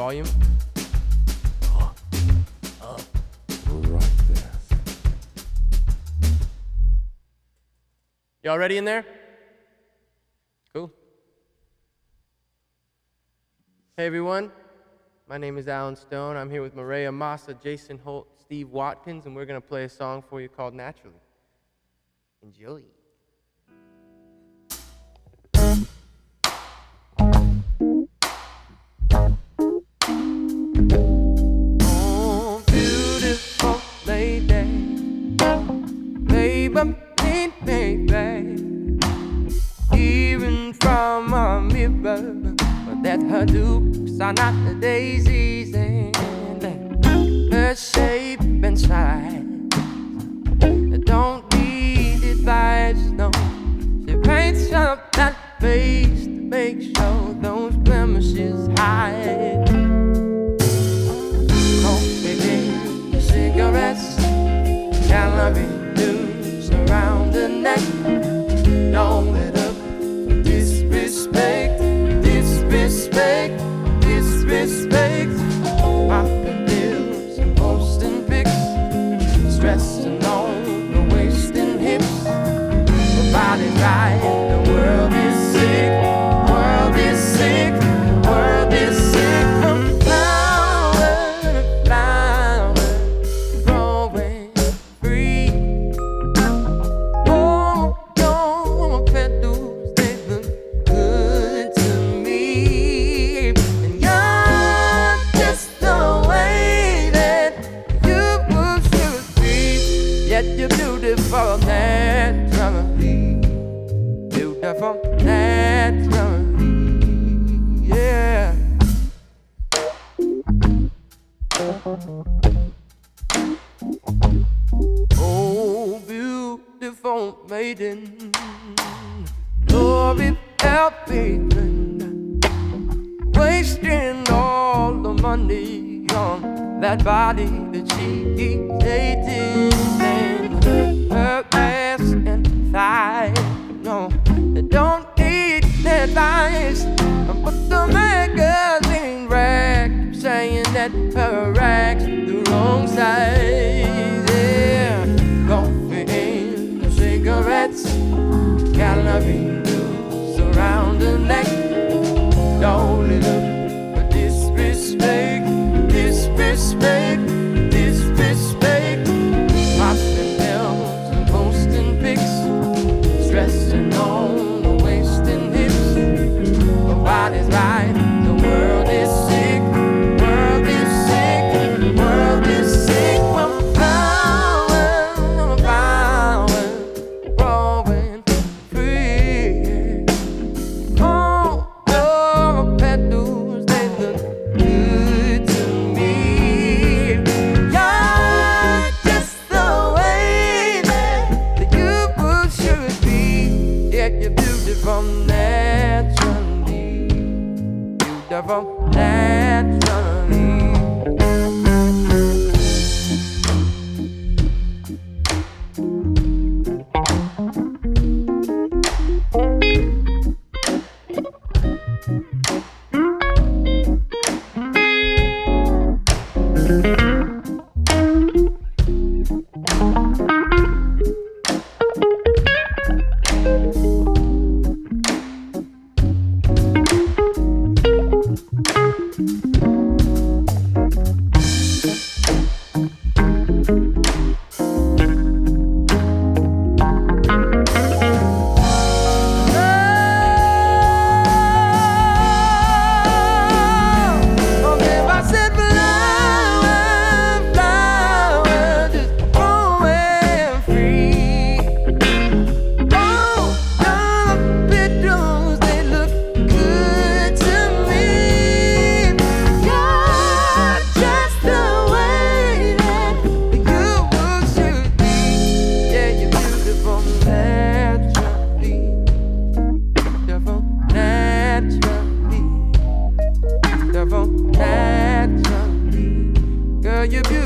volume. Y'all ready in there? Cool. Hey everyone, my name is Allen Stone. I'm here with Maria Massa, Jason Holt, Steve Watkins, and we're gonna play a song for you called Naturally. Enjoy. That her dukes are not the daisies in her shape and size. Don't need advice, no. She paints up that face to make sure those blemishes hide. Coffee, cigarettes, calorie stressing on the waist and hips. The body's right, beautiful naturally. Beautiful naturally. Yeah. Oh, beautiful maiden, glory helping, wasting all the money on that body that she keeps and Yeah, you're beautiful naturally. Beautiful naturally. You're beautiful.